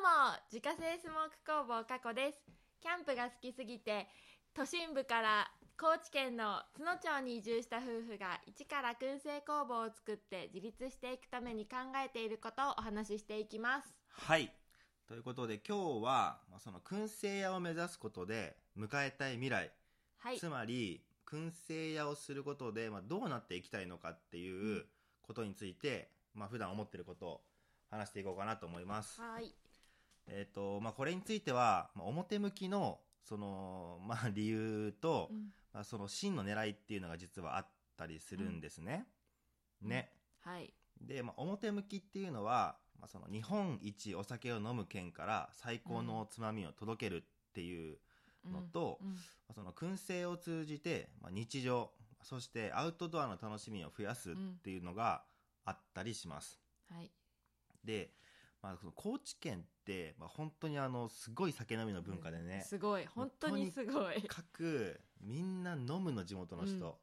も自家製スモーク工房加古です。キャンプが好きすぎて都心部から高知県の津野町に移住した夫婦が一から燻製工房を作って自立していくために考えていることをお話ししていきます。はい。ということで今日は、まあ、その燻製屋を目指すことで迎えたい未来、はい。つまり燻製屋をすることで、まあ、どうなっていきたいのかっていうことについて、まあ普段思っていることを話していこうかなと思います。はいえっ、と、まあこれについては、まあ、表向きのその、まあ 理由と、うん。まあ、その真の狙いっていうのが実はあったりするんですね。ね。はい。で、まあ、表向きっていうのは、まあ、その日本一お酒を飲む県から最高のおつまみを届けるっていうのと、うん。まあその燻製を通じて、まあ、日常そしてアウトドアの楽しみを増やすっていうのがあったりします。はい。で、まあ、その高知県って、まあ、本当にあのすごい酒飲みの文化でね、すごい。本当にすごい。各みんな飲むの地元の人、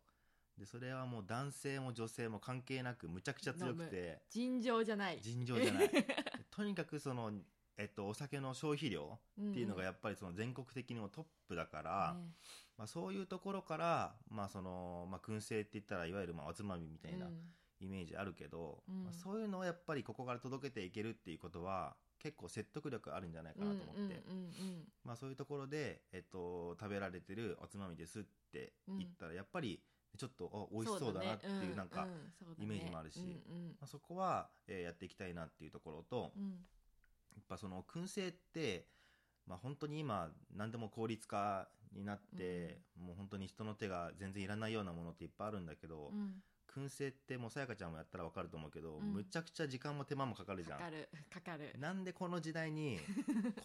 でそれはもう男性も女性も関係なくむちゃくちゃ強くて。尋常じゃない。尋常じゃない。とにかくその、えっと、お酒の消費量っていうのがやっぱりその全国的にもトップだから、ね。まあ、そういうところから、まあそのまあ、燻製って言ったらいわゆるまあおつまみみたいなうんイメージあるけど、うん。まあ、そういうのをやっぱりここから届けていけるっていうことは結構説得力あるんじゃないかなと思って、うんうんうんまあ、そういうところで、えっと、食べられてるおつまみですって言ったらやっぱりちょっとあ美味しそうだなっていうなんか、イメージもあるし。うんまあ、そこは、えーやっていきたいなっていうところと、うん。うんやっぱその燻製って、まあ、本当に今何でも効率化になって、もう本当に人の手が全然いらないようなものっていっぱいあるんだけど、うん燻製ってもうさやかちゃんもやったら分かると思うけど、うんむちゃくちゃ時間も手間もかかるじゃんかかるかかるなんでこの時代に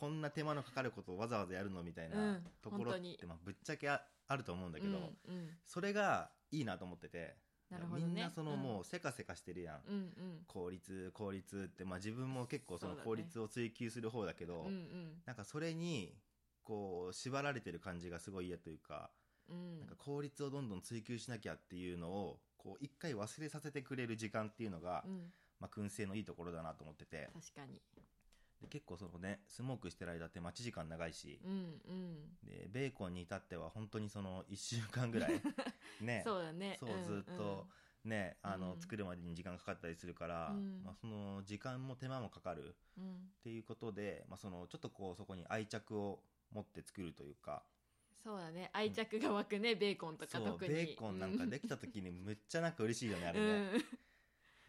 こんな手間のかかることをわざわざやるのみたいなところっ本当にて、まあ、ぶっちゃけあると思うんだけど、うんうんそれがいいなと思ってて、ねみんなそのもうせかせかしてるやん、うん効率効率って、まあ、自分も結構その効率を追求する方だけどうんうんなんかそれにこう縛られてる感じがすごい嫌というか,、うんなんか効率をどんどん追求しなきゃっていうのをこう一回忘れさせてくれる時間っていうのが、うん。まあ、燻製のいいところだなと思ってて。確かに。で結構そのねスモークしてる間って待ち時間長いしうんうん。でベーコンに至っては本当にその1週間ぐらい ねそうだね。そうずっとねあの、うん。作るまでに時間かかったりするから、うん。まあ、その時間も手間もかかるうんうんっていうことで、まあ、そのちょっとこうそこに愛着を持って作るというかそうだね。愛着が湧くねベーコンとかそう特に。ベーコンなんかできた時に むっちゃなんか嬉しいよねあれね、うん。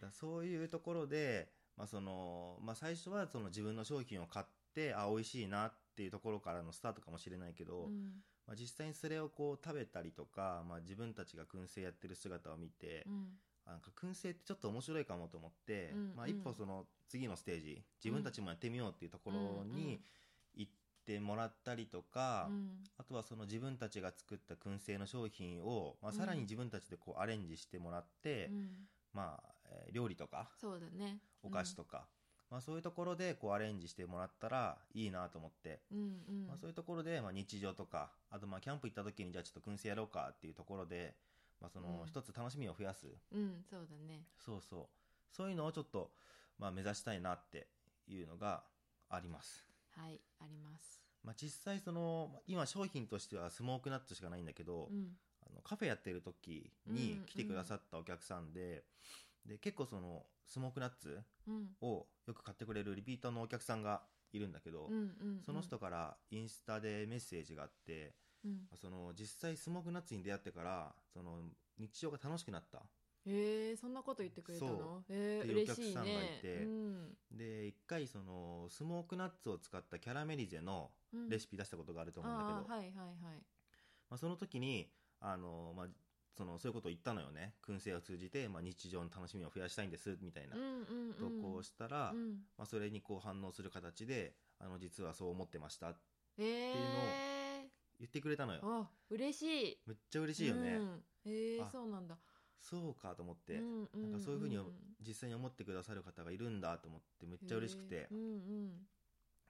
だそういうところで、まあそのまあ、最初はその自分の商品を買ってあ美味しいなっていうところからのスタートかもしれないけど、うん。まあ、実際にそれをこう食べたりとか、まあ、自分たちが燻製やってる姿を見て、うん。なんか燻製ってちょっと面白いかもと思って、うん。まあ、うん一歩その次のステージ自分たちもやってみようっていうところに行ってもらったりとか、うん。あとはその自分たちが作った燻製の商品を、まあ、うん。さらに自分たちでこうアレンジしてもらって、うん。まあえー料理とかそうだね。お菓子とか、まあ、そういうところでこうアレンジしてもらったらいいなと思って、うんうん。まあ、そういうところでまあ日常とかあとまあキャンプ行った時にじゃあちょっと燻製やろうかっていうところで、まあ、そのうん。一つ楽しみを増やす、うんそうだね。そうそう。そういうのをちょっと、まあ、目指したいなっていうのがあります。はいあります。まあ、実際そのまあ今商品としてはスモークナッツしかないんだけど、うん。あのカフェやってる時うんに来てくださったお客さんで,、で結構そのスモークナッツうん。をよく買ってくれるリピーターのお客さんがいるんだけど、うんうん。その人からインスタでメッセージがあってうん。その実際スモークナッツに出会ってからその日常が楽しくなったへえそんなこと言ってくれたそのへえっていう嬉しいお客さんがいね。てうん。で一回そのスモークナッツを使ったキャラメリゼのうん。レシピ出したことがあると思うんだけど、ああはいはいはい。まあ、その時にあの、まあ、そのそういうことを言ったのよね。燻製を通じて、まあ、日常の楽しみを増やしたいんですみたいな。うんうんうん。投稿をしたら、うん。まあ、それにこう反応する形であの実はそう思ってました。ってええ言ってくれたのよ。あ嬉しい。めっちゃ嬉しいよね、うん。へえあそうなんだそうかと思って、うんうんなんかそういうふうにん実際に思ってくださる方がいるんだと思ってめっちゃ嬉しくて。うん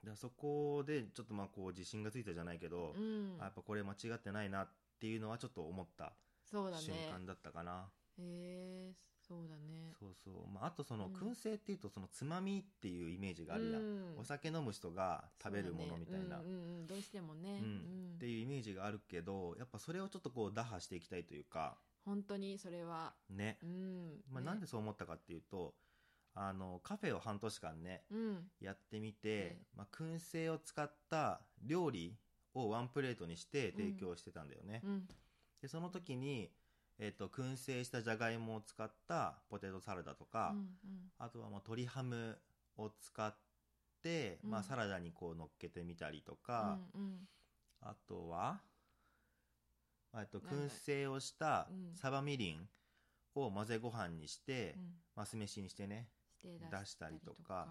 だからそこでちょっとまあこう自信がついたじゃないけど、うん。やっぱこれ間違ってないなっていうのはちょっと思ったそうだね。瞬間だったかな、へえそうだね。そうそう、まあ、あとそのうん。燻製っていうとそのつまみっていうイメージがあるやん、うん。お酒飲む人が食べるものみたいな、そうだねうんうんうん、どうしてもね、うん。うん。っていうイメージがあるけどやっぱそれをちょっとこう打破していきたいというか本当にそれは。ね、うん。まあ、ね。なんでそう思ったかっていうとあのカフェを半年間ねうん。やってみてえ、まあ、燻製を使った料理をワンプレートにして提供してたんだよね、うん。でその時に、えっと燻製したじゃがいもを使ったポテトサラダとか、うんあとはまあ鶏ハムを使って、まあ、うんサラダにこう乗っけてみたりとうんか、うんうん。あとは、まあえっと、燻製をしたうん。サバみりんを混ぜご飯にして、うん。まあ、酢飯にしてね。出したりとか。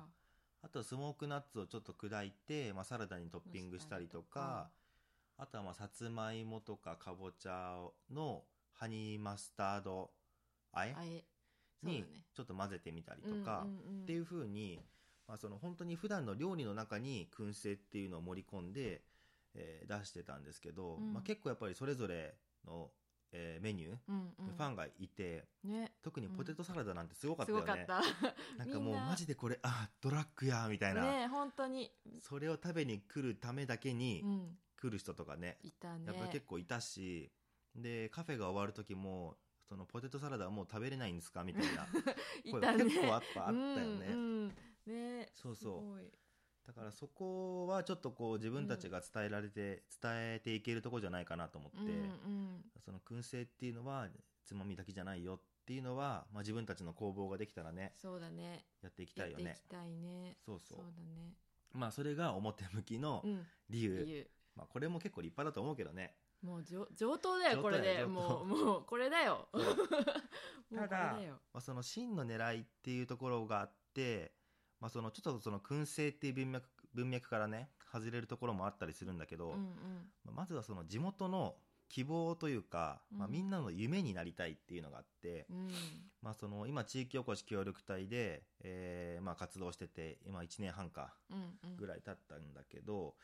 あとスモークナッツをちょっと砕いて、まあ、サラダにトッピングしたりとか。あとはまあさつまいもとかかぼちゃのハニーマスタードあえ？にね。ちょっと混ぜてみたりとか、っていう風に、まあ、その本当に普段の料理の中に燻製っていうのを盛り込んで、えー出してたんですけど、うん。まあ、結構やっぱりそれぞれの、えーメニュー、うんうん。ファンがいてね。特にポテトサラダなんてすごかったすよね、ごかった。な。んかもうマジでこれあドラッグやみたいな、ね本当に。それを食べに来るためだけにうん。来る人とかね、いたね。やっぱり結構いたしでカフェが終わる時もそのポテトサラダはもう食べれないんですか？みたいな。ね。結構あったあったよね、うんうん。ねそうそうだからそこはちょっとこう自分たちが伝えられて、伝えていけるところじゃないかなと思って、うんうんその燻製っていうのはつまみだけじゃないよっていうのは、まあ、自分たちの工房ができたらねそうだね。やっていきやっていたいよねきたいね。そうそう。そうだね。まあそれが表向きのうん。理由、理由。まあ、これも結構立派だと思うけどね。もう上上等だよ上これで。もう。もうこれだよ。ただまあ、その真の狙いっていうところがあって、まあ、そのちょっとその燻製っていう文脈文脈からね外れるところもあったりするんだけど、うんうん。まあまずはその地元の希望というか、まあ、うんみんなの夢になりたいっていうのがあって、うん。まあ、その今地域おこし協力隊で、えーまあ、活動してて今1年半かうんうん。ぐらい経ったんだけど、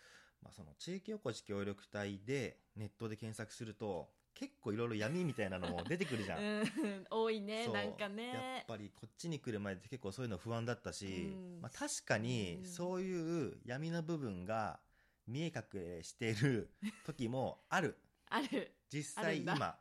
まあ、その地域おこし協力隊でネットで検索すると結構いろいろ闇みたいなのも出てくるじゃん。うん。多いねそう。なんかやっねぱりこっちに来る前って結構そういうの不安だったし、うん。まあ、確かにうん。そういう闇の部分が見え隠れしてる時もある。ある。実際今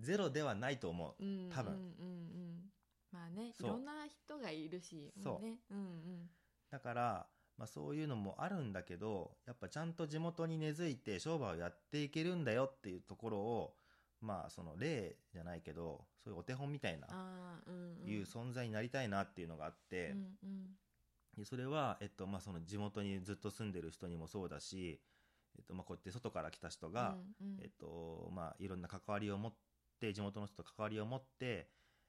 ゼロではないと思う。うん多分うんうん。うんまあねいろんな人がいるしそうもねうんうん。だから、まあ、そういうのもあるんだけどやっぱちゃんと地元に根付いて商売をやっていけるんだよっていうところをまあその例じゃないけどそういうお手本みたいないう存在になりたいなっていうのがあって、でそれは、えっとまあ、その地元にずっと住んでる人にもそうだし、えっとまあ、こうやって外から来た人が、えっとまあ、いろんな関わりを持って地元の人と関わりを持って、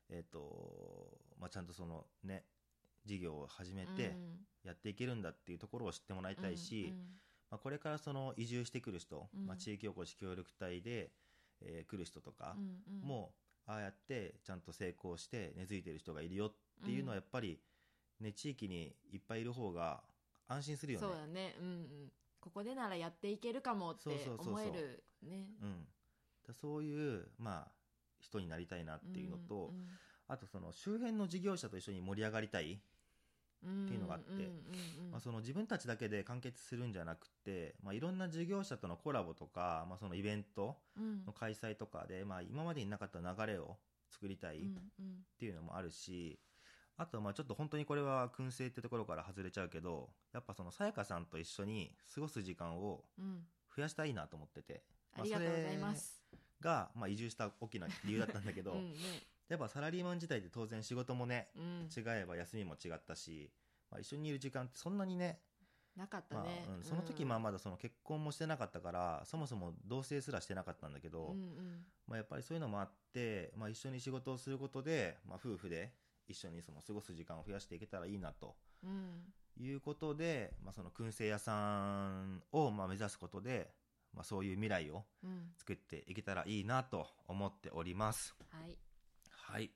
えっとまあ、ちゃんとそのね事業を始めてうん。やっていけるんだっていうところを知ってもらいたいし、うんうん。まあ、これからその移住してくる人、うん。まあ、地域おこし協力隊で、えー来る人とかうんうん。も、ああやってちゃんと成功して根付いてる人がいるよっていうのはやっぱり、ね、地域にいっぱいいる方が安心するよね。そうだね。うんうん。ここでならやっていけるかもって思えるね。うん、だそういう、まあ、人になりたいなっていうのと、あとその周辺の事業者と一緒に盛り上がりたい、っていうのがあってまあ、その自分たちだけで完結するんじゃなくて、まあ、いろんな事業者とのコラボとか、まあ、そのイベントの開催とかで、まあ、今までになかった流れを作りたいっていうのもあるし、あとはまあちょっと本当にこれは燻製ってところから外れちゃうけどやっぱそのさやかさんと一緒に過ごす時間を増やしたいなと思ってて、ありがとうございます。が、まあ、移住した大きな理由だったんだけど、うんねやっぱサラリーマン時代って当然仕事もねうん。違えば休みも違ったし、まあ、一緒にいる時間ってそんなにねなかったまあねうん、その時まあまだその結婚もしてなかったからそもそも同棲すらしてなかったんだけど、うんうん。まあ、やっぱりそういうのもあって、まあ、一緒に仕事をすることで、まあ、夫婦で一緒にその過ごす時間を増やしていけたらいいなとうん。いうことで、まあ、その燻製屋さんをまあ目指すことで、まあ、そういう未来をうん。作っていけたらいいなと思っております。はいはい。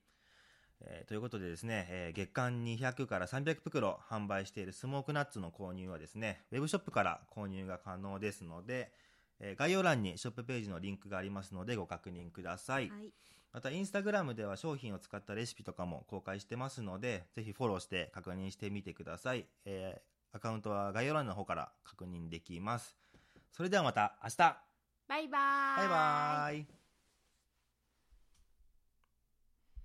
えーということでですね、えー月間200から300袋販売しているスモークナッツの購入はですね、ウェブショップから購入が可能ですので、えー概要欄にショップページのリンクがありますのでご確認ください。はいまたインスタグラムでは商品を使ったレシピとかも公開してますので、ぜひフォローして確認してみてください。えー、アカウントは概要欄の方から確認できます。それではまた明日バイバーイバイバーイ